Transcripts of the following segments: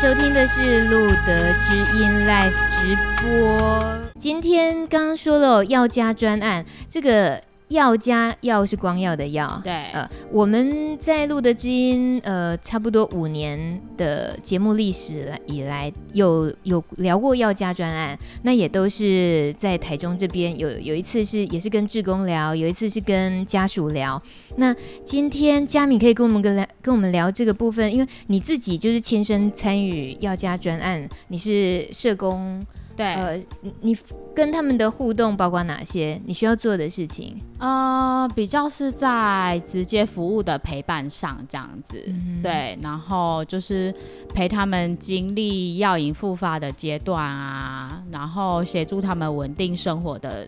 收听的是路德知音 Live 直播。今天刚刚说了要加专案，这个。药家药是光耀的药，对，呃，我们在录的知音，呃，差不多五年的节目历史来以来，有有聊过药家专案，那也都是在台中这边有有一次是也是跟志工聊，有一次是跟家属聊。那今天佳敏可以跟我们跟聊跟我们聊这个部分，因为你自己就是亲身参与药家专案，你是社工。对，呃，你跟他们的互动包括哪些？你需要做的事情？呃，比较是在直接服务的陪伴上这样子，嗯、对，然后就是陪他们经历药瘾复发的阶段啊，然后协助他们稳定生活的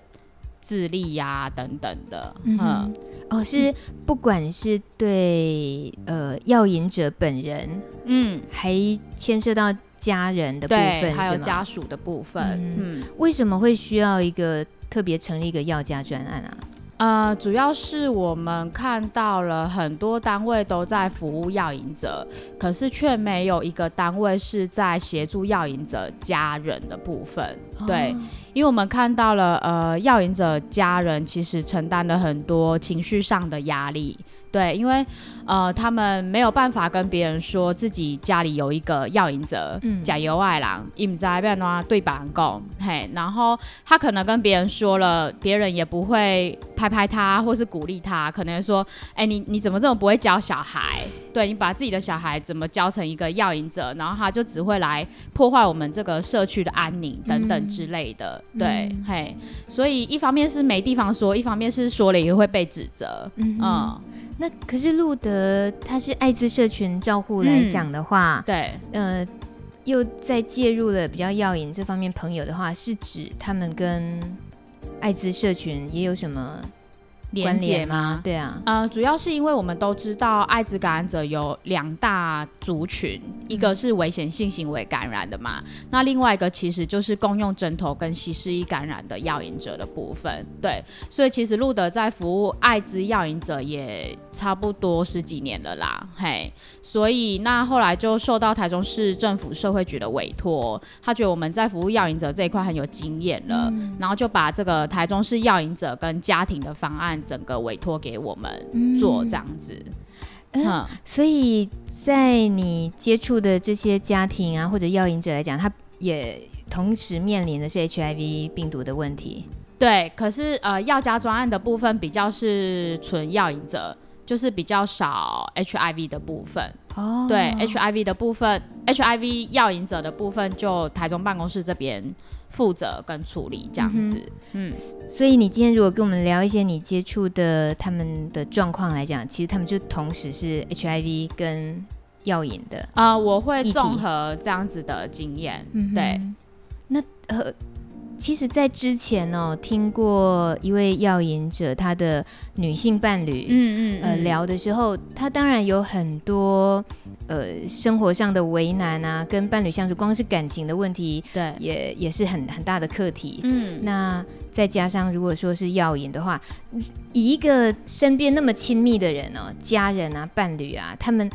智力呀、啊、等等的。嗯，嗯哦，是不管是对呃药瘾者本人，嗯，还牵涉到。家人的部分，还有家属的部分，嗯，嗯，为什么会需要一个特别成立一个药家专案啊？呃，主要是我们看到了很多单位都在服务药瘾者，可是却没有一个单位是在协助药瘾者家人的部分，对。哦因为我们看到了，呃，药瘾者家人其实承担了很多情绪上的压力，对，因为呃，他们没有办法跟别人说自己家里有一个药瘾者，嗯，假油外郎，伊唔知要安怎对别人讲，嘿，然后他可能跟别人说了，别人也不会拍拍他或是鼓励他，可能说，哎，你你怎么这么不会教小孩？对，你把自己的小孩怎么教成一个药瘾者，然后他就只会来破坏我们这个社区的安宁等等之类的。嗯对，嗯、嘿，所以一方面是没地方说，一方面是说了也会被指责。嗯，嗯，那可是路德，他是艾滋社群照护来讲的话，嗯、对，呃，又在介入了比较耀眼这方面朋友的话，是指他们跟艾滋社群也有什么？连结吗？对啊，呃，主要是因为我们都知道艾滋感染者有两大族群，嗯、一个是危险性行为感染的嘛，那另外一个其实就是共用针头跟稀释液感染的药引者的部分。对，所以其实路德在服务艾滋药引者也差不多十几年了啦，嘿，所以那后来就受到台中市政府社会局的委托，他觉得我们在服务药引者这一块很有经验了，嗯、然后就把这个台中市药引者跟家庭的方案。整个委托给我们做这样子，嗯，嗯，所以在你接触的这些家庭啊，或者药瘾者来讲，他也同时面临的是 HIV 病毒的问题。对，可是呃，药家专案的部分比较是纯药瘾者，就是比较少 HIV 的部分。哦，对，HIV 的部分，HIV 药瘾者的部分，就台中办公室这边。负责跟处理这样子，嗯，嗯，所以你今天如果跟我们聊一些你接触的他们的状况来讲，其实他们就同时是 HIV 跟药瘾的啊，呃，我会综合这样子的经验，嗯，对，那呃。其实，在之前呢、喔，听过一位药瘾者他的女性伴侣，嗯嗯，嗯呃，聊的时候，他当然有很多呃生活上的为难啊，跟伴侣相处，光是感情的问题，对，也也是很很大的课题。嗯，那再加上如果说是药瘾的话，以一个身边那么亲密的人哦、喔，家人啊，伴侣啊，他们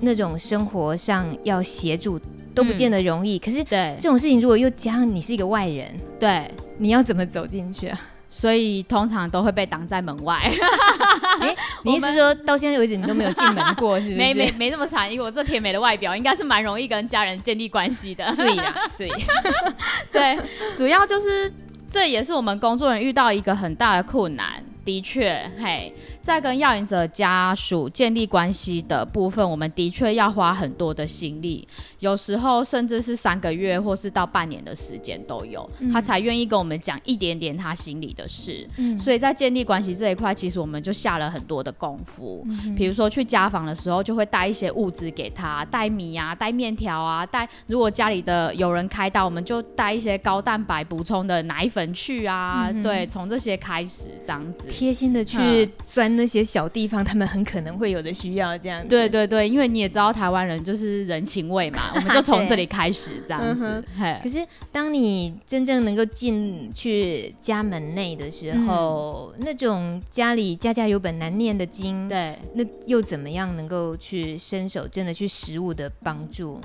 那种生活上要协助。都不见得容易，嗯、可是对这种事情，如果又加上你是一个外人，对，你要怎么走进去啊？所以通常都会被挡在门外。欸、你意思说到现在为止你都没有进门过，是不是？没没没那么惨，因为我这甜美的外表，应该是蛮容易跟家人建立关系的。所以啊，所以 对，主要就是这也是我们工作人员遇到一个很大的困难。的确，嘿，在跟药瘾者家属建立关系的部分，我们的确要花很多的心力，有时候甚至是三个月或是到半年的时间都有，嗯、他才愿意跟我们讲一点点他心里的事。嗯、所以在建立关系这一块，其实我们就下了很多的功夫。嗯、比如说去家访的时候，就会带一些物资给他，带米啊，带面条啊，带如果家里的有人开刀，我们就带一些高蛋白补充的奶粉去啊。嗯、对，从这些开始这样子。贴心的去钻那些小地方，他们很可能会有的需要，这样子。对对对，因为你也知道台湾人就是人情味嘛，我们就从这里开始这样子。可是当你真正能够进去家门内的时候，嗯、那种家里家家有本难念的经，对，那又怎么样能够去伸手，真的去实物的帮助？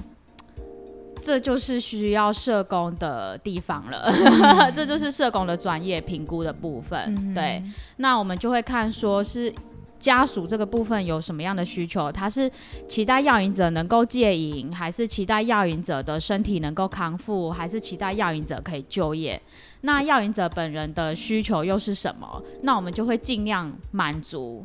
这就是需要社工的地方了，嗯、这就是社工的专业评估的部分。嗯、对，那我们就会看说是。家属这个部分有什么样的需求？他是期待药瘾者能够戒瘾，还是期待药瘾者的身体能够康复，还是期待药瘾者可以就业？那药瘾者本人的需求又是什么？那我们就会尽量满足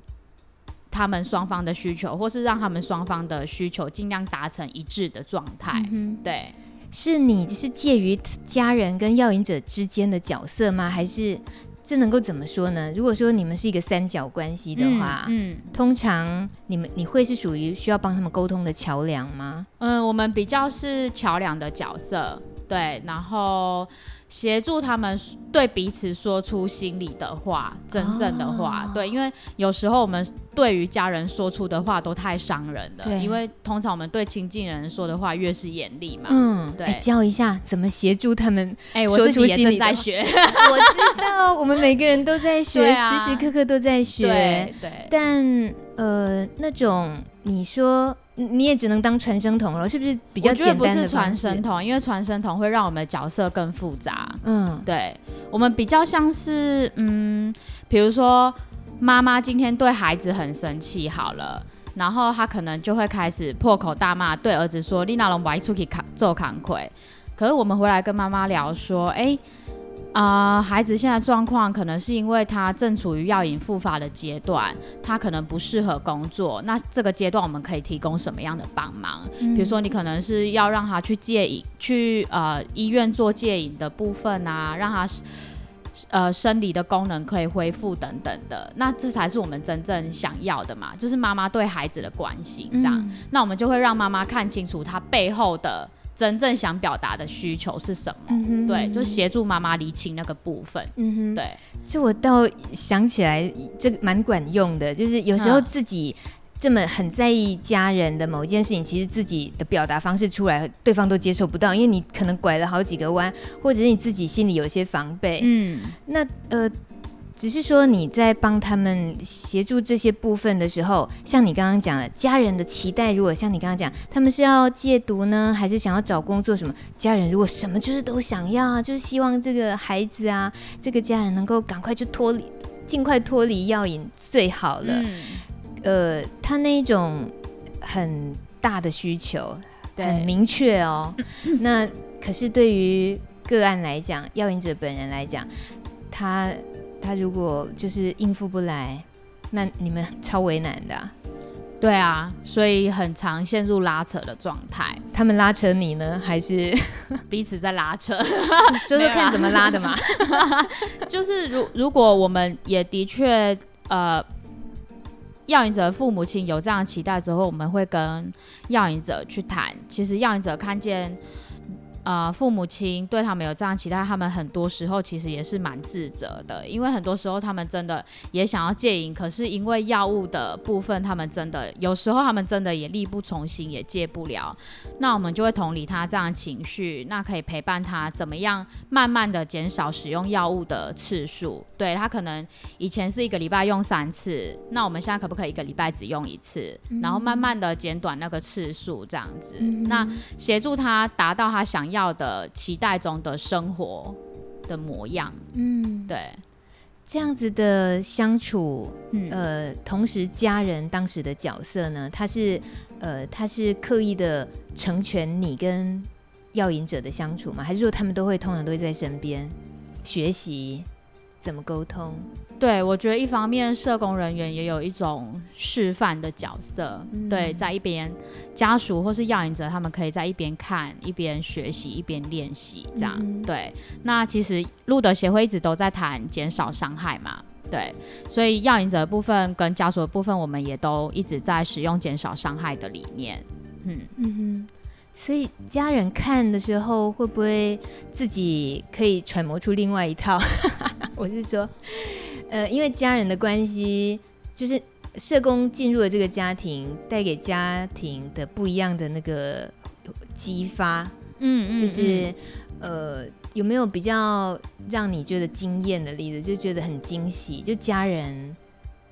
他们双方的需求，或是让他们双方的需求尽量达成一致的状态。嗯、对，是你是介于家人跟药瘾者之间的角色吗？还是？这能够怎么说呢？如果说你们是一个三角关系的话，嗯，嗯，通常你们你会是属于需要帮他们沟通的桥梁吗？嗯，我们比较是桥梁的角色，对，然后。协助他们对彼此说出心里的话，真正的话，哦、对，因为有时候我们对于家人说出的话都太伤人了，对，因为通常我们对亲近人说的话越是严厉嘛，嗯，对，教一下怎么协助他们，哎，我自己也正在学，我知道，我们每个人都在学，啊、时时刻刻都在学，对，对，但呃，那种你说。你也只能当传声筒了，是不是比较简单的？我觉得不是传声筒，因为传声筒会让我们的角色更复杂。嗯，对，我们比较像是，嗯，比如说妈妈今天对孩子很生气，好了，然后他可能就会开始破口大骂，对儿子说：“你哪能不爱出去做工课？”可是我们回来跟妈妈聊说：“哎、欸。”啊、呃，孩子现在状况可能是因为他正处于药瘾复发的阶段，他可能不适合工作。那这个阶段我们可以提供什么样的帮忙？嗯、比如说，你可能是要让他去戒瘾，去呃医院做戒瘾的部分啊，让他呃生理的功能可以恢复等等的。那这才是我们真正想要的嘛，就是妈妈对孩子的关心这样。嗯、那我们就会让妈妈看清楚他背后的。真正想表达的需求是什么？嗯、哼对，就协助妈妈厘清那个部分。嗯哼，对，这我倒想起来，这个蛮管用的。就是有时候自己这么很在意家人的某一件事情，其实自己的表达方式出来，对方都接受不到，因为你可能拐了好几个弯，或者是你自己心里有一些防备。嗯，那呃。只是说你在帮他们协助这些部分的时候，像你刚刚讲的，家人的期待，如果像你刚刚讲，他们是要戒毒呢，还是想要找工作什么？家人如果什么就是都想要啊，就是希望这个孩子啊，这个家人能够赶快就脱离，尽快脱离药瘾最好了。嗯、呃，他那一种很大的需求，对很明确哦。那可是对于个案来讲，药瘾者本人来讲，他。他如果就是应付不来，那你们超为难的啊。对啊，所以很常陷入拉扯的状态。他们拉扯你呢，还是 彼此在拉扯？就是看怎么拉的嘛。就是如如果我们也的确呃，药瘾者父母亲有这样的期待之后，我们会跟药瘾者去谈。其实药瘾者看见。呃，父母亲对他们有这样期待，他们很多时候其实也是蛮自责的，因为很多时候他们真的也想要戒瘾，可是因为药物的部分，他们真的有时候他们真的也力不从心，也戒不了。那我们就会同理他这样的情绪，那可以陪伴他怎么样，慢慢的减少使用药物的次数。对，他可能以前是一个礼拜用三次，那我们现在可不可以一个礼拜只用一次，然后慢慢的减短那个次数，这样子，嗯、那协助他达到他想。要的期待中的生活的模样，嗯，对，这样子的相处，嗯、呃，同时家人当时的角色呢，他是呃，他是刻意的成全你跟药瘾者的相处吗？还是说他们都会通常都会在身边学习怎么沟通？对，我觉得一方面社工人员也有一种示范的角色，嗯、对，在一边家属或是药瘾者，他们可以在一边看、一边学习、一边练习，这样。嗯、对，那其实路德协会一直都在谈减少伤害嘛，对，所以药瘾者的部分跟家属的部分，我们也都一直在使用减少伤害的理念。嗯嗯哼，所以家人看的时候，会不会自己可以揣摩出另外一套？我是说。呃，因为家人的关系，就是社工进入了这个家庭，带给家庭的不一样的那个激发，嗯，嗯，就是呃，有没有比较让你觉得惊艳的例子，就觉得很惊喜？就家人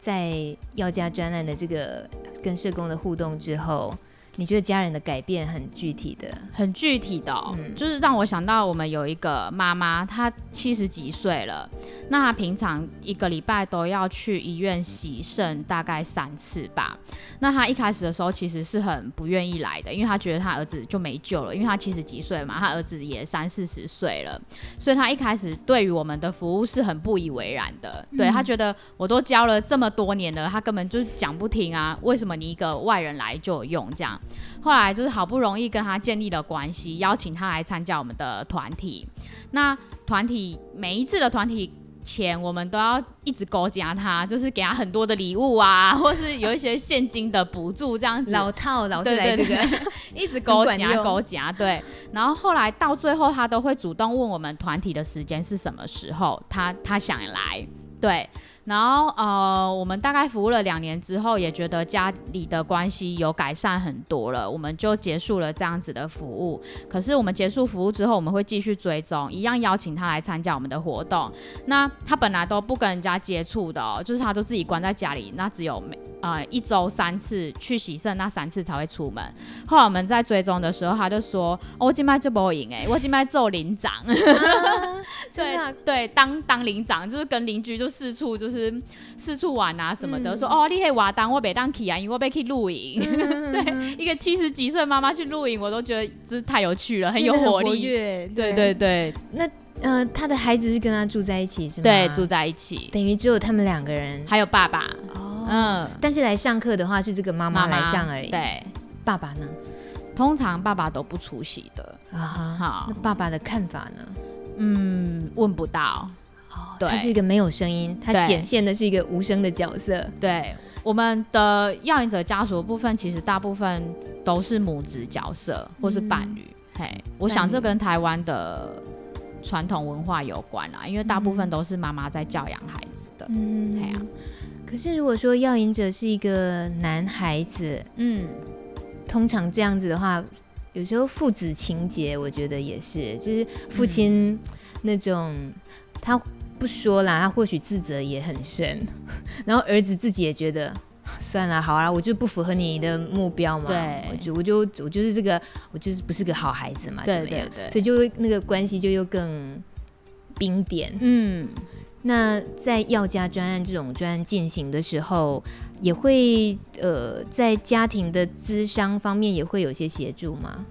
在药家专案的这个跟社工的互动之后，你觉得家人的改变很具体的，很具体的、哦嗯，就是让我想到我们有一个妈妈，她七十几岁了，那她平常一个礼拜都要去医院洗肾大概三次吧。那她一开始的时候其实是很不愿意来的，因为她觉得她儿子就没救了，因为她七十几岁嘛，她儿子也三四十岁了，所以她一开始对于我们的服务是很不以为然的。嗯、对，她觉得我都教了这么多年了，她根本就是讲不听啊，为什么你一个外人来就有用这样？后来就是好不容易跟他建立了关系，邀请他来参加我们的团体。那团体每一次的团体前，我们都要一直勾夹他，就是给他很多的礼物啊，或是有一些现金的补助这样子。老套，老是来这个，一直勾夹勾夹。对，然后后来到最后，他都会主动问我们团体的时间是什么时候，他他想来。对。然后呃，我们大概服务了两年之后，也觉得家里的关系有改善很多了，我们就结束了这样子的服务。可是我们结束服务之后，我们会继续追踪，一样邀请他来参加我们的活动。那他本来都不跟人家接触的哦，就是他都自己关在家里，那只有每呃一周三次去洗肾，那三次才会出门。后来我们在追踪的时候，他就说：“哦、我今麦就不赢哎，我今麦做领长。啊”对对，当当领长就是跟邻居就四处就是。四处玩啊什么的，嗯、说哦，你可以瓦当我别当去啊，因为我被去露营。嗯、对，一个七十几岁妈妈去露营，我都觉得这太有趣了，很有活力。活对，对对对。那呃，他的孩子是跟他住在一起是吗？对，住在一起，等于只有他们两个人，还有爸爸。哦，嗯。但是来上课的话是这个妈妈来上而已。对，爸爸呢？通常爸爸都不出席的。啊哈，好。那爸爸的看法呢？嗯，问不到。他是一个没有声音，它显现的是一个无声的角色。对，我们的要引者家属的部分，其实大部分都是母子角色或是伴侣。嗯、嘿，我想这跟台湾的传统文化有关啦，因为大部分都是妈妈在教养孩子的。嗯，嘿啊。可是如果说要引者是一个男孩子，嗯，通常这样子的话，有时候父子情节，我觉得也是，就是父亲那种、嗯、他。不说啦，他或许自责也很深，然后儿子自己也觉得算了，好啊，我就不符合你的目标嘛，对，我就我就我就是这个，我就是不是个好孩子嘛，对对对，所以就那个关系就又更冰点。嗯，那在药家专案这种专案进行的时候，也会呃在家庭的咨商方面也会有些协助吗？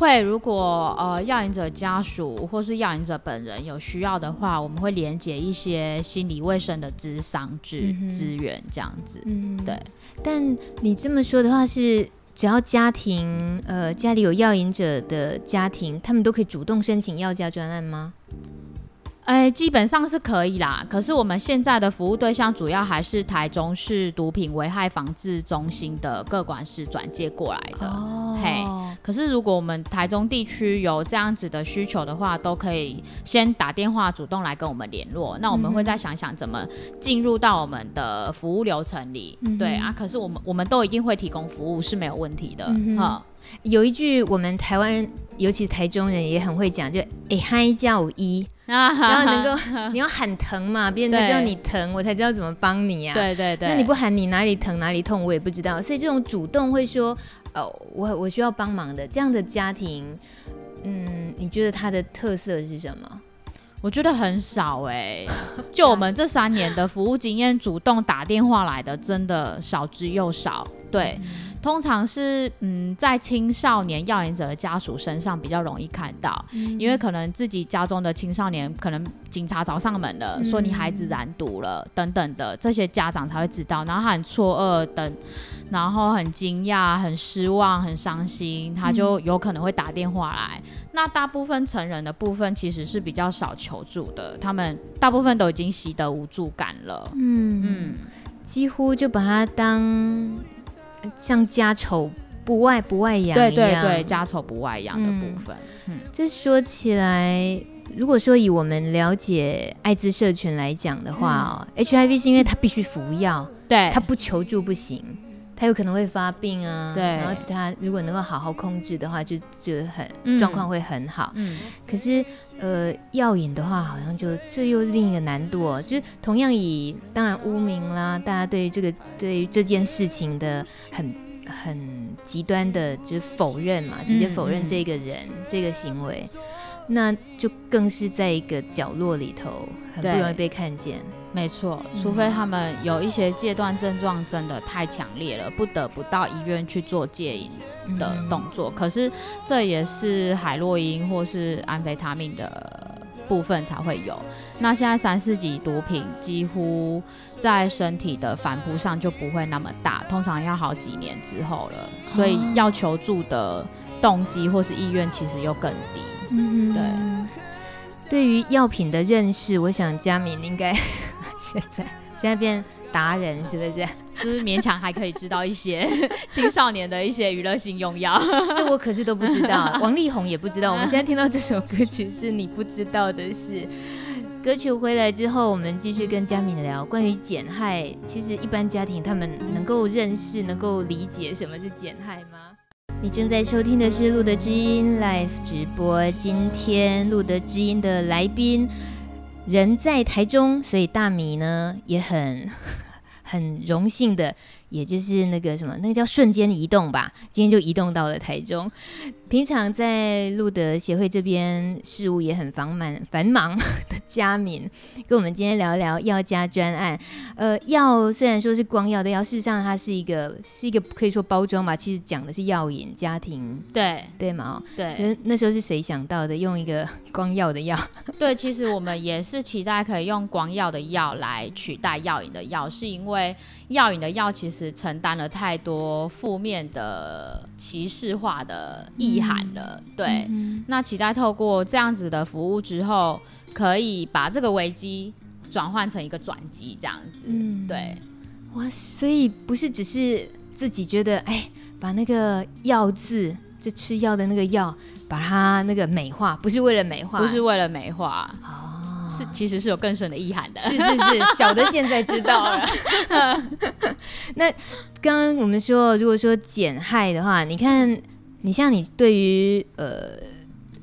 会，如果呃药引者家属或是药引者本人有需要的话，我们会连接一些心理卫生的资商资资源这样子。嗯，对。但你这么说的话是，只要家庭呃家里有药引者的家庭，他们都可以主动申请药家专案吗？哎，基本上是可以啦。可是我们现在的服务对象主要还是台中市毒品危害防治中心的各管室转介过来的。哦，嘿。可是如果我们台中地区有这样子的需求的话，都可以先打电话主动来跟我们联络。那我们会再想想怎么进入到我们的服务流程里。嗯、对啊，可是我们我们都一定会提供服务是没有问题的。哈、嗯，有一句我们台湾人，尤其是台中人也很会讲，就哎嗨叫一。然后能够，你要喊疼嘛，别人才知道你疼，我才知道怎么帮你啊。对对对。那你不喊，你哪里疼哪里痛，我也不知道。所以这种主动会说，哦，我我需要帮忙的这样的家庭，嗯，你觉得它的特色是什么？我觉得很少哎、欸，就我们这三年的服务经验，主动打电话来的真的少之又少。对。嗯通常是嗯，在青少年要引者的家属身上比较容易看到，嗯，因为可能自己家中的青少年可能警察找上门了，嗯，说你孩子染毒了等等的，这些家长才会知道，然后他很错愕等，然后很惊讶、很失望、很伤心，他就有可能会打电话来。嗯，那大部分成人的部分其实是比较少求助的，他们大部分都已经习得无助感了，嗯。嗯，几乎就把它当。像家丑不外不外扬，对对对，家丑不外扬的部分。嗯，这说起来，如果说以我们了解艾滋社群来讲的话哦，嗯，HIV 是因为他必须服药，对，他不求助不行。他有可能会发病啊，对，然后他如果能够好好控制的话，就就很状况会很好。嗯，可是呃，药瘾的话，好像就这又是另一个难度哦。就是同样以当然污名啦，大家对于这个对于这件事情的很很极端的，就是否认嘛，直接否认这个人、嗯、这个行为，那就更是在一个角落里头，很不容易被看见。没错，除非他们有一些戒断症状真的太强烈了，不得不到医院去做戒瘾的动作。嗯、可是这也是海洛因或是安非他命的部分才会有。那现在三四级毒品几乎在身体的反扑上就不会那么大，通常要好几年之后了，所以要求助的动机或是意愿其实又更低。嗯，对。对于药品的认识，我想佳敏应该。现在 现在变达人是不是？就是勉强还可以知道一些 青少年的一些娱乐性用药，这我可是都不知道。王力宏也不知道。我们现在听到这首歌曲是你不知道的事。歌曲回来之后，我们继续跟佳敏聊关于减害。其实一般家庭他们能够认识、能够理解什么是减害吗？你正在收听的是路德之音 Live 直播。今天路德之音的来宾。人在台中，所以大米呢也很 很荣幸的。也就是那个什么，那个叫瞬间移动吧。今天就移动到了台中。平常在路德协会这边事务也很繁忙繁忙的佳敏，跟我们今天聊聊药家专案。呃，药虽然说是光耀的药，事实上它是一个是一个可以说包装吧。其实讲的是药引家庭，对对嘛？对。那时候是谁想到的？用一个 光耀的药？对，其实我们也是期待可以用光耀的药来取代药引的药，是因为药瘾的药其实。承担了太多负面的歧视化的意涵了，嗯、对。嗯、那期待透过这样子的服务之后，可以把这个危机转换成一个转机，这样子，嗯、对。哇，所以不是只是自己觉得，哎，把那个药字，就吃药的那个药，把它那个美化，不是为了美化，不是为了美化。是，其实是有更深的意涵的。是是是，小的现在知道了。那刚刚我们说，如果说减害的话，你看，你像你对于呃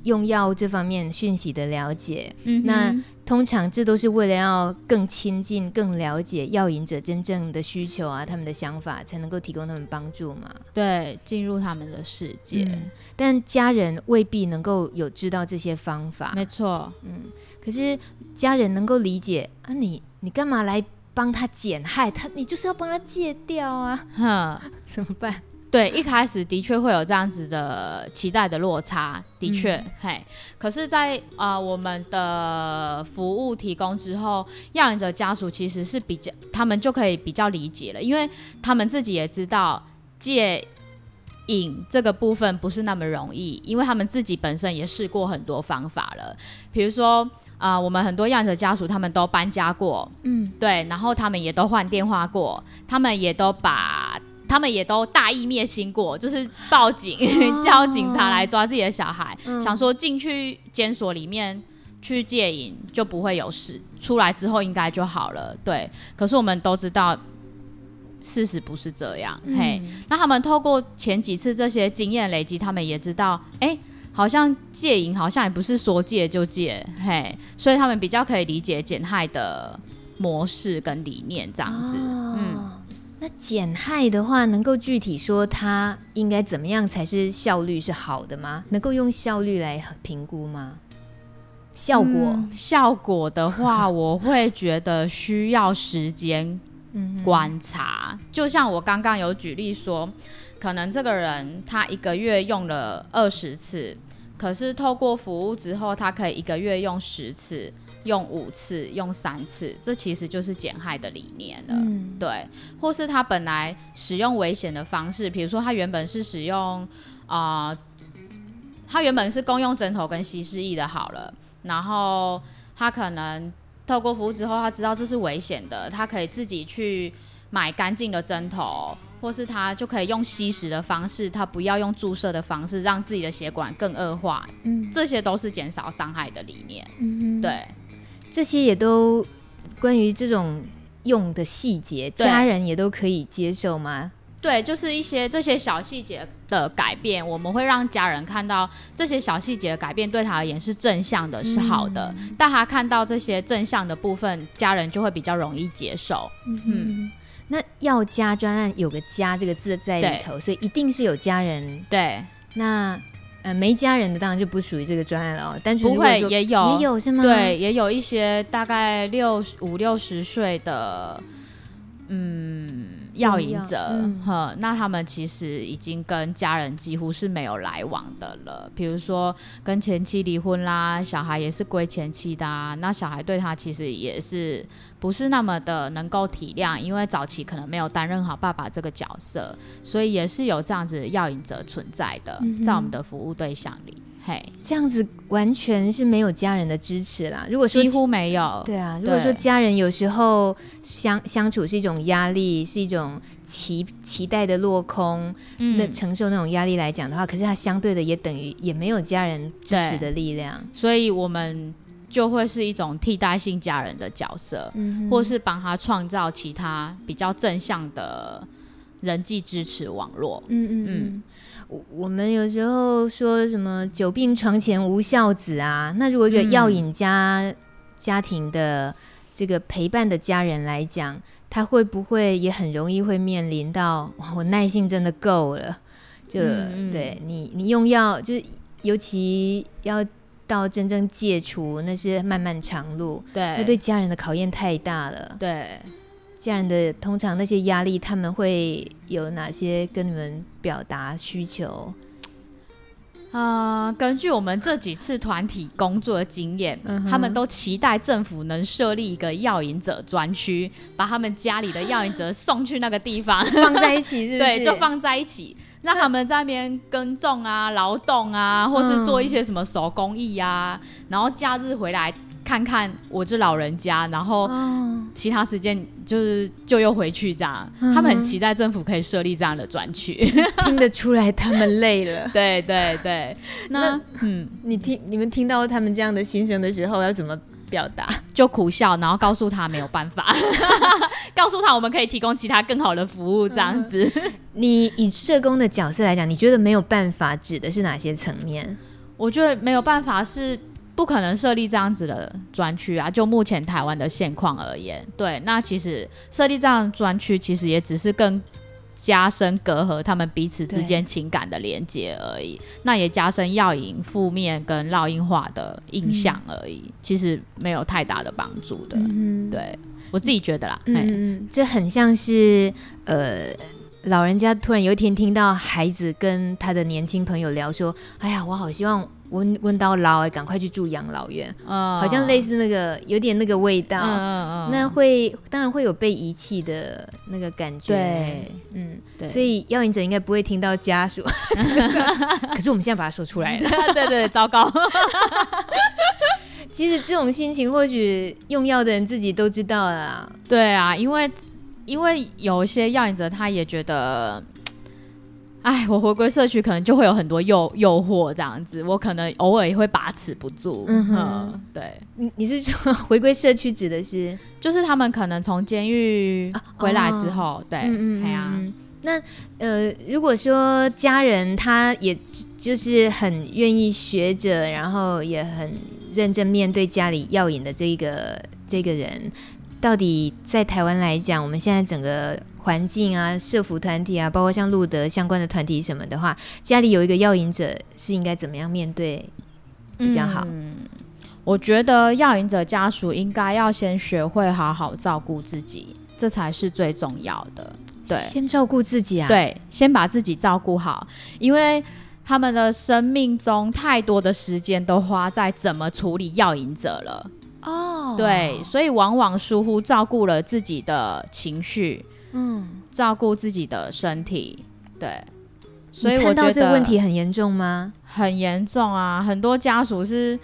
用药这方面讯息的了解，嗯，那通常这都是为了要更亲近、更了解药瘾者真正的需求啊，他们的想法，才能够提供他们帮助嘛。对，进入他们的世界。嗯，但家人未必能够有知道这些方法。没错，嗯。可是家人能够理解啊你，你你干嘛来帮他减害他？你就是要帮他戒掉啊！哈，怎么办？对，一开始的确会有这样子的期待的落差，的确，嗯、嘿。可是在，在、呃、啊我们的服务提供之后，要人者家属其实是比较，他们就可以比较理解了，因为他们自己也知道戒瘾这个部分不是那么容易，因为他们自己本身也试过很多方法了，比如说。啊、呃，我们很多药瘾者家属他们都搬家过，嗯，对，然后他们也都换电话过，他们也都把，他们也都大义灭亲过，就是报警、哦、叫警察来抓自己的小孩，嗯、想说进去监所里面去戒瘾就不会有事，出来之后应该就好了，对。可是我们都知道，事实不是这样，嗯、嘿。那他们透过前几次这些经验累积，他们也知道，哎、欸。好像戒瘾，好像也不是说戒就戒，嘿，所以他们比较可以理解减害的模式跟理念这样子。哦、嗯，那减害的话，能够具体说它应该怎么样才是效率是好的吗？能够用效率来评估吗？效果、嗯、效果的话，我会觉得需要时间观察。就像我刚刚有举例说，可能这个人他一个月用了二十次。可是透过服务之后，他可以一个月用十次、用五次、用三次，这其实就是减害的理念了。嗯、对，或是他本来使用危险的方式，比如说他原本是使用啊、呃，他原本是共用针头跟稀释液的，好了，然后他可能透过服务之后，他知道这是危险的，他可以自己去买干净的针头。或是他就可以用吸食的方式，他不要用注射的方式，让自己的血管更恶化。嗯，这些都是减少伤害的理念。嗯，对，这些也都关于这种用的细节，家人也都可以接受吗？对，就是一些这些小细节的改变，我们会让家人看到这些小细节的改变对他而言是正向的，是好的。但、嗯、他看到这些正向的部分，家人就会比较容易接受。嗯那要家专案有个“家”这个字在里头，所以一定是有家人。对，那呃没家人的当然就不属于这个专案了哦。但不会也有也有是吗？对，也有一些大概六五六十岁的，嗯。药引者，那他们其实已经跟家人几乎是没有来往的了。比如说跟前妻离婚啦，小孩也是归前妻的啊。那小孩对他其实也是不是那么的能够体谅，因为早期可能没有担任好爸爸这个角色，所以也是有这样子要引者存在的，在我们的服务对象里。嘿，这样子完全是没有家人的支持啦。如果说几乎没有，对啊，如果说家人有时候相相处是一种压力，是一种期期待的落空，嗯、那承受那种压力来讲的话，可是他相对的也等于也没有家人支持的力量，所以我们就会是一种替代性家人的角色，嗯、或是帮他创造其他比较正向的人际支持网络。嗯嗯嗯。我我们有时候说什么“久病床前无孝子”啊，那如果一个药瘾家家庭的这个陪伴的家人来讲，他会不会也很容易会面临到我耐性真的够了？就对你，你用药就是尤其要到真正戒除，那是漫漫长路，对，那对家人的考验太大了，对。家人的通常那些压力，他们会有哪些跟你们表达需求？啊、呃，根据我们这几次团体工作的经验，嗯、他们都期待政府能设立一个药瘾者专区，把他们家里的药瘾者送去那个地方。放在一起是不是，对，就放在一起，让他们在那边耕种啊、劳动啊，或是做一些什么手工艺啊，嗯、然后假日回来。看看我这老人家，然后其他时间就是就又回去这样。嗯、他们很期待政府可以设立这样的专区，听得出来他们累了。对对对，那，那嗯，你听你们听到他们这样的心声的时候，要怎么表达？就苦笑，然后告诉他没有办法，告诉他我们可以提供其他更好的服务这样子。嗯、你以社工的角色来讲，你觉得没有办法指的是哪些层面？我觉得没有办法是。不可能设立这样子的专区啊！就目前台湾的现况而言，对，那其实设立这样专区，其实也只是更加深隔阂他们彼此之间情感的连接而已。那也加深药瘾负面跟烙印化的印象而已，嗯、其实没有太大的帮助的。嗯、对我自己觉得啦，嗯，这很像是呃，老人家突然有一天听到孩子跟他的年轻朋友聊说：“哎呀，我好希望。”温温到老哎，赶快去住养老院，哦、好像类似那个有点那个味道，嗯嗯嗯、那会当然会有被遗弃的那个感觉，对，嗯，对，所以药瘾者应该不会听到家属，可是我们现在把它说出来了，对，对对，糟糕，其实这种心情或许用药的人自己都知道啦，对啊，因为因为有一些药瘾者他也觉得。哎，我回归社区可能就会有很多诱诱惑这样子，我可能偶尔也会把持不住。嗯哼，对，你你是说回归社区指的是，就是他们可能从监狱回来之后，哦、对，嗯嗯，啊、那呃，如果说家人他也就是很愿意学着，然后也很认真面对家里药瘾的这个这个人，到底在台湾来讲，我们现在整个。环境啊，社服团体啊，包括像路德相关的团体什么的话，家里有一个药瘾者是应该怎么样面对比较好？嗯，我觉得药瘾者家属应该要先学会好好照顾自己，这才是最重要的。对，先照顾自己啊。对，先把自己照顾好，因为他们的生命中太多的时间都花在怎么处理药瘾者了。哦，对，所以往往疏忽照顾了自己的情绪。嗯，照顾自己的身体，对，所以我觉得看到这个问题很严重吗？很严重啊，很多家属是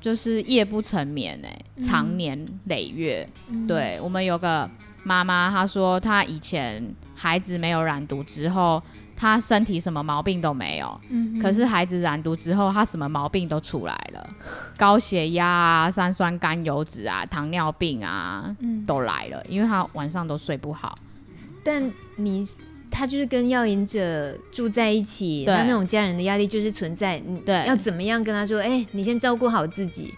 就是夜不成眠哎、欸，嗯、长年累月。嗯、对，我们有个妈妈，她说她以前孩子没有染毒之后，她身体什么毛病都没有，嗯、可是孩子染毒之后，他什么毛病都出来了，高血压啊、三酸甘油脂啊、糖尿病啊，嗯、都来了，因为他晚上都睡不好。但你他就是跟药瘾者住在一起，对那那种家人的压力就是存在。对，要怎么样跟他说？哎、欸，你先照顾好自己。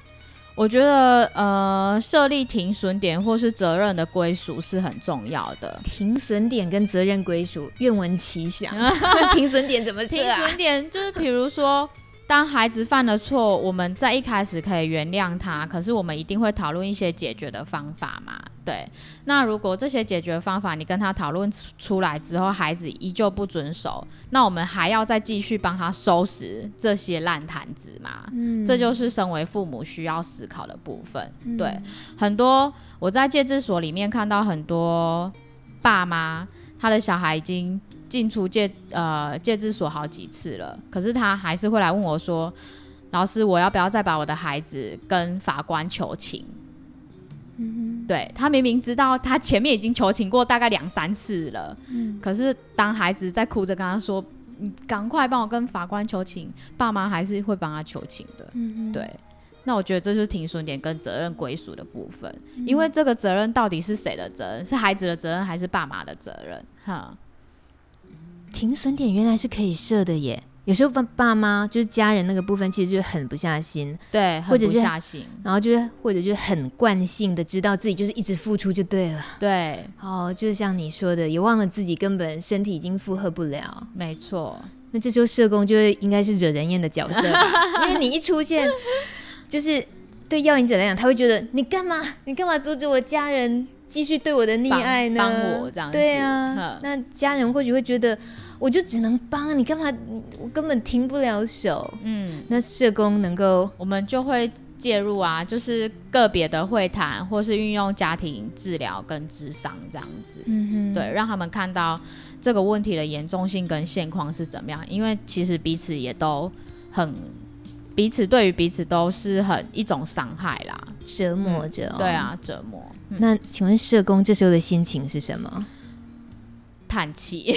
我觉得呃，设立停损点或是责任的归属是很重要的。停损点跟责任归属，愿闻其详。停损点怎么设啊？停损点就是比如说。当孩子犯了错，我们在一开始可以原谅他，可是我们一定会讨论一些解决的方法嘛？对。那如果这些解决方法你跟他讨论出来之后，孩子依旧不遵守，那我们还要再继续帮他收拾这些烂摊子嘛？嗯，这就是身为父母需要思考的部分。嗯、对，很多我在戒治所里面看到很多爸妈，他的小孩已经。进出戒呃戒治所好几次了，可是他还是会来问我说：“老师，我要不要再把我的孩子跟法官求情？”嗯哼，对，他明明知道他前面已经求情过大概两三次了，嗯，可是当孩子在哭着跟他说：“你赶快帮我跟法官求情。”爸妈还是会帮他求情的。嗯哼，对。那我觉得这就是停损点跟责任归属的部分，嗯，因为这个责任到底是谁的责任？是孩子的责任还是爸妈的责任？哈。停损点原来是可以设的耶！有时候爸爸妈就是家人那个部分，其实就狠不下心，对，狠不下心，然后就是或者就是很惯性的知道自己就是一直付出就对了，对，哦，就是像你说的，也忘了自己根本身体已经负荷不了，没错。那这时候社工就应该是惹人厌的角色，因为你一出现，就是对要瘾者来讲，他会觉得你干嘛？你干嘛阻止我家人继续对我的溺爱呢？帮我这样子，对啊，那家人或许会觉得。我就只能帮你干嘛？我根本停不了手。嗯，那社工能够，我们就会介入啊，就是个别的会谈，或是运用家庭治疗跟智商这样子。嗯哼，对，让他们看到这个问题的严重性跟现况是怎么样。因为其实彼此也都很，彼此对于彼此都是很一种伤害啦，折磨着、哦嗯。对啊，折磨。嗯、那请问社工这时候的心情是什么？叹气，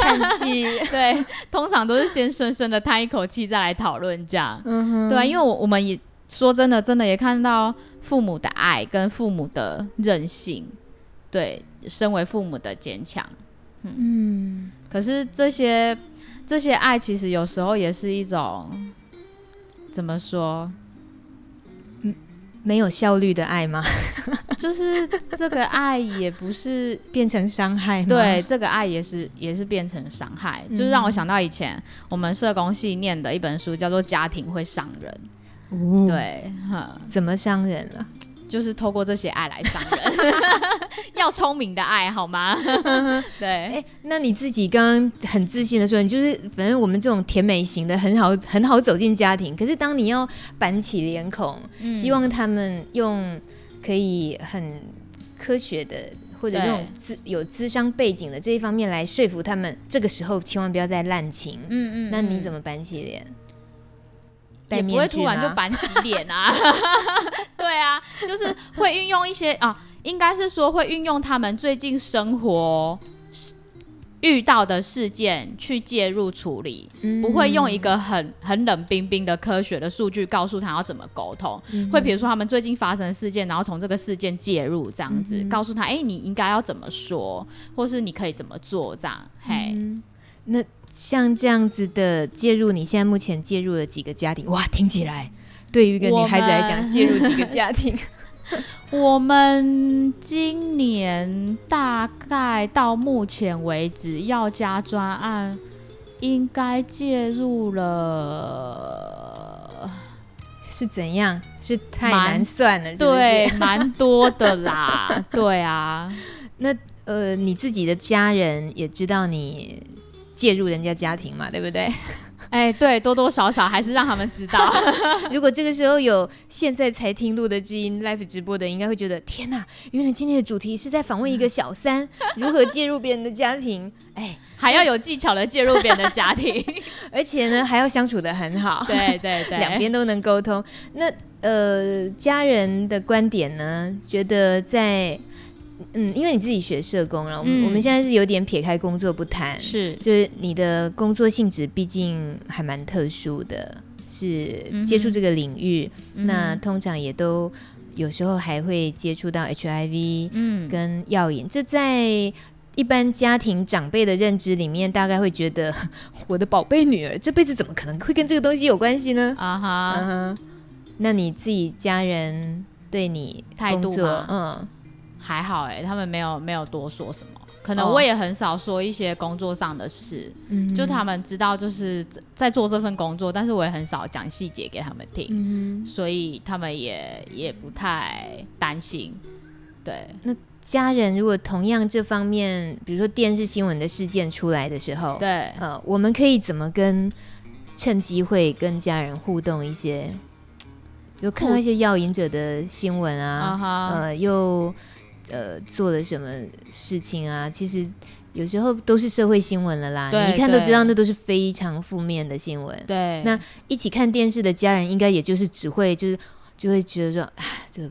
叹气，对，通常都是先深深的叹一口气，再来讨论这样，嗯哼，对啊，因为我我们也说真的，真的也看到父母的爱跟父母的任性，对，身为父母的坚强，嗯，嗯，可是这些这些爱其实有时候也是一种怎么说？没有效率的爱吗？就是这个爱也不是变成伤害吗？对，这个爱也是也是变成伤害，嗯，就是让我想到以前我们社工系念的一本书，叫做《家庭会伤人》。哦，对，怎么伤人了？就是透过这些爱来伤人，要聪明的爱好吗？对，哎、欸，那你自己刚刚很自信的说，你就是反正我们这种甜美型的很好很好走进家庭，可是当你要板起脸孔，嗯，希望他们用可以很科学的或者用资有资商背景的这一方面来说服他们，这个时候千万不要再滥情。嗯，嗯嗯，那你怎么板起脸？也不会突然就板起脸啊，对啊，就是会运用一些啊，应该是说会运用他们最近生活遇到的事件去介入处理，嗯、不会用一个很很冷冰冰的科学的数据告诉他要怎么沟通，嗯、会比如说他们最近发生的事件，然后从这个事件介入这样子，嗯、告诉他，哎、欸，你应该要怎么说，或是你可以怎么做这样，嘿，嗯、那。像这样子的介入，你现在目前介入了几个家庭？哇，听起来对于一个女孩子来讲，介入几个家庭？我们今年大概到目前为止，要加专案应该介入了，是怎样？是太难算了是是？对，蛮多的啦。对啊，那呃，你自己的家人也知道你。介入人家家庭嘛，对不对？哎、欸，对，多多少少还是让他们知道。如果这个时候有现在才听录的知音 live 直播的，应该会觉得天哪！原来今天的主题是在访问一个小三 如何介入别人的家庭，哎，还要有技巧的介入别人的家庭，而且呢还要相处的很好。对对对，两边都能沟通。那呃，家人的观点呢？觉得在。嗯，因为你自己学社工了，我们、嗯、我们现在是有点撇开工作不谈，是，就是你的工作性质毕竟还蛮特殊的，是接触这个领域，嗯、那通常也都有时候还会接触到 HIV，嗯，跟药瘾，这在一般家庭长辈的认知里面，大概会觉得 我的宝贝女儿这辈子怎么可能会跟这个东西有关系呢？啊哈，那你自己家人对你态度吗？嗯，还好哎、欸，他们没有没有多说什么。可能我也很少说一些工作上的事，哦、就他们知道就是在做这份工作，但是我也很少讲细节给他们听，嗯、所以他们也也不太担心。对，那家人如果同样这方面，比如说电视新闻的事件出来的时候，对，呃，我们可以怎么跟趁机会跟家人互动一些？有看到一些药瘾者的新闻啊，啊呃，又。呃，做了什么事情啊？其实有时候都是社会新闻了啦，你一看都知道那都是非常负面的新闻。对，那一起看电视的家人，应该也就是只会就是就会觉得说，啊，这个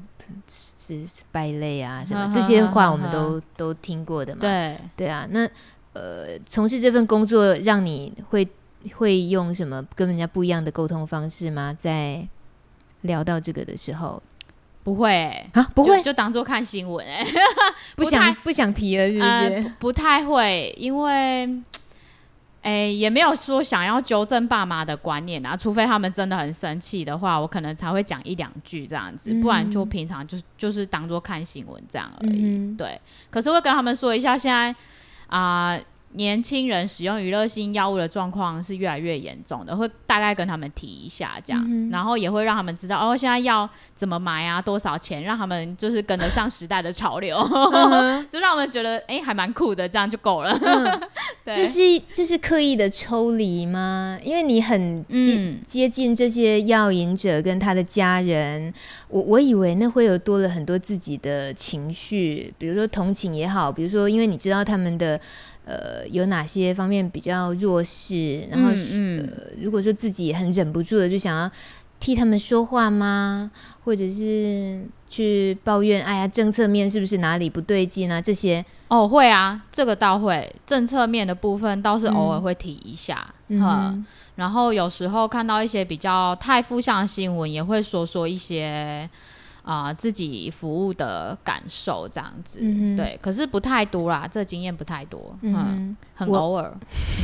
是败类啊什么这些话，我们都都听过的嘛。对对啊，那呃，从事这份工作，让你会会用什么跟人家不一样的沟通方式吗？在聊到这个的时候。不会、欸、啊，不会，就，就当做看新闻哎、欸，不想不想提了，是不是？呃、不，不太会，因为哎、欸，也没有说想要纠正爸妈的观念啊，除非他们真的很生气的话，我可能才会讲一两句这样子，嗯、不然就平常就就是当做看新闻这样而已。嗯、对，可是会跟他们说一下，现在啊。呃年轻人使用娱乐性药物的状况是越来越严重的，会大概跟他们提一下这样，嗯、然后也会让他们知道哦，现在要怎么买啊，多少钱，让他们就是跟得上时代的潮流，嗯、就让我们觉得哎、欸，还蛮酷的，这样就够了。嗯、对这是这是刻意的抽离吗？因为你很接、嗯、接近这些药瘾者跟他的家人，我我以为那会有多了很多自己的情绪，比如说同情也好，比如说因为你知道他们的。呃，有哪些方面比较弱势？然后，嗯嗯、呃，如果说自己很忍不住的，就想要替他们说话吗？或者是去抱怨？哎呀，政策面是不是哪里不对劲啊？这些哦，会啊，这个倒会。政策面的部分倒是偶尔会提一下，嗯，嗯，然后有时候看到一些比较太负向的新闻，也会说说一些。啊、呃，自己服务的感受这样子，嗯、对，可是不太多啦，这经验不太多，嗯，嗯，很偶尔，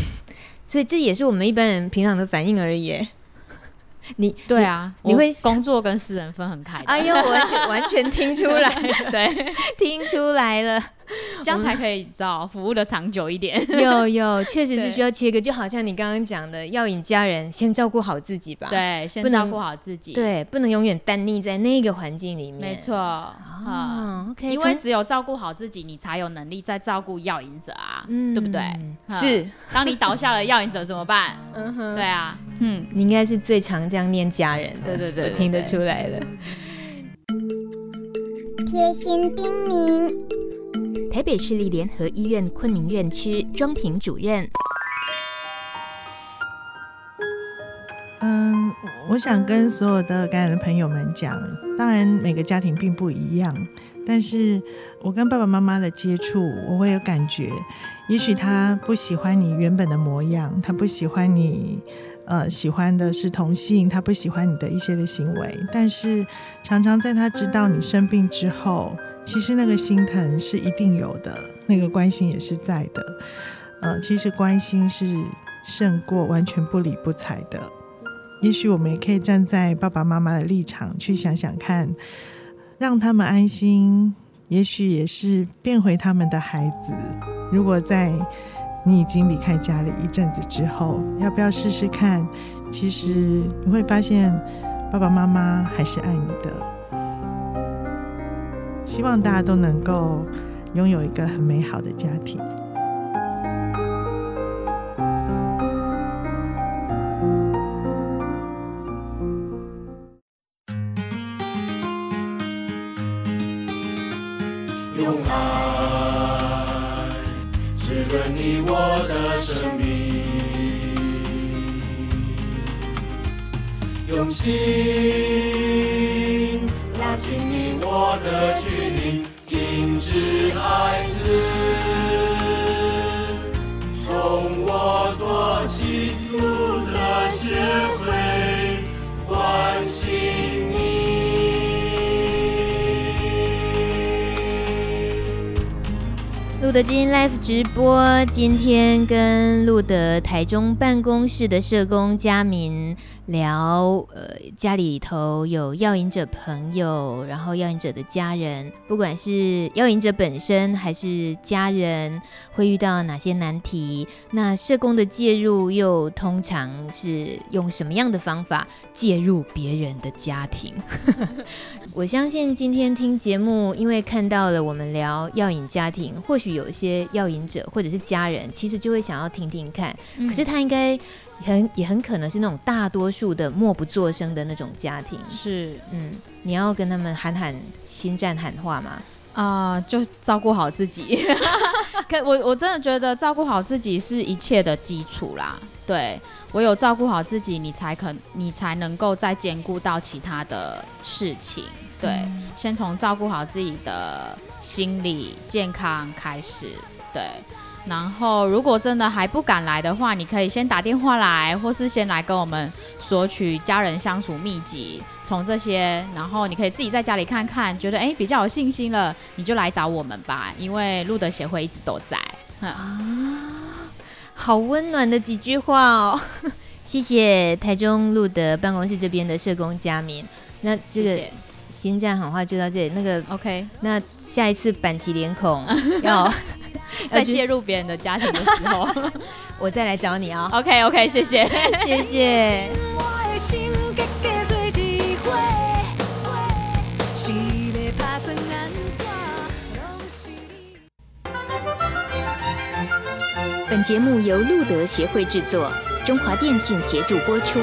所以这也是我们一般人平常的反应而已。你对啊，你会 工作跟私人分很开。哎呦，完全完全听出来了，对，听出来了，这样才可以找服务的长久一点。有有，确实是需要切割，就好像你刚刚讲的，要引家人先照顾好自己吧。对，先照顾好自己。对，不能永远单溺在那个环境里面。没错，啊，OK，因为只有照顾好自己，你才有能力再照顾药引者啊，对不对？是。当你倒下了药引者怎么办？嗯哼，对啊，嗯，你应该是最常这样念家人，对对对，听得出来了。贴心叮咛，台北市立联合医院昆明院区庄平主任。嗯，我想跟所有的感染的朋友们讲，当然每个家庭并不一样，但是我跟爸爸妈妈的接触，我会有感觉，也许他不喜欢你原本的模样，他不喜欢你。呃，喜欢的是同性，他不喜欢你的一些的行为，但是常常在他知道你生病之后，其实那个心疼是一定有的，那个关心也是在的。呃，其实关心是胜过完全不理不睬的。也许我们也可以站在爸爸妈妈的立场去想想看，让他们安心，也许也是变回他们的孩子。如果在你已经离开家里一阵子之后，要不要试试看？其实你会发现，爸爸妈妈还是爱你的。希望大家都能够拥有一个很美好的家庭。用爱滋润你我的生命，用心停止孩子，从我做起，路德学会关心你。路德之音 Live 直播，今天跟路德台中办公室的社工佳明。聊呃家里头有药瘾者朋友，然后药瘾者的家人，不管是药瘾者本身还是家人，会遇到哪些难题？那社工的介入又通常是用什么样的方法介入别人的家庭？我相信今天听节目，因为看到了我们聊药瘾家庭，或许有一些药瘾者或者是家人，其实就会想要听听看。嗯、可是他应该。很也很可能是那种大多数的默不作声的那种家庭，是，嗯，你要跟他们喊喊心战喊话吗？啊、呃，就照顾好自己。可我我真的觉得照顾好自己是一切的基础啦。对，我有照顾好自己，你才可你才能够再兼顾到其他的事情。对，嗯、先从照顾好自己的心理健康开始。对。然后，如果真的还不敢来的话，你可以先打电话来，或是先来跟我们索取家人相处秘籍。从这些，然后你可以自己在家里看看，觉得哎比较有信心了，你就来找我们吧。因为路德协会一直都在。啊，好温暖的几句话哦！谢谢台中路德办公室这边的社工佳明。那这个谢谢心战喊话就到这里。那个 OK，那下一次板起脸孔 要。在介入别人的家庭的时候，我再来找你啊、哦。OK OK，谢谢 谢谢。本节目由路德协会制作，中华电信协助播出。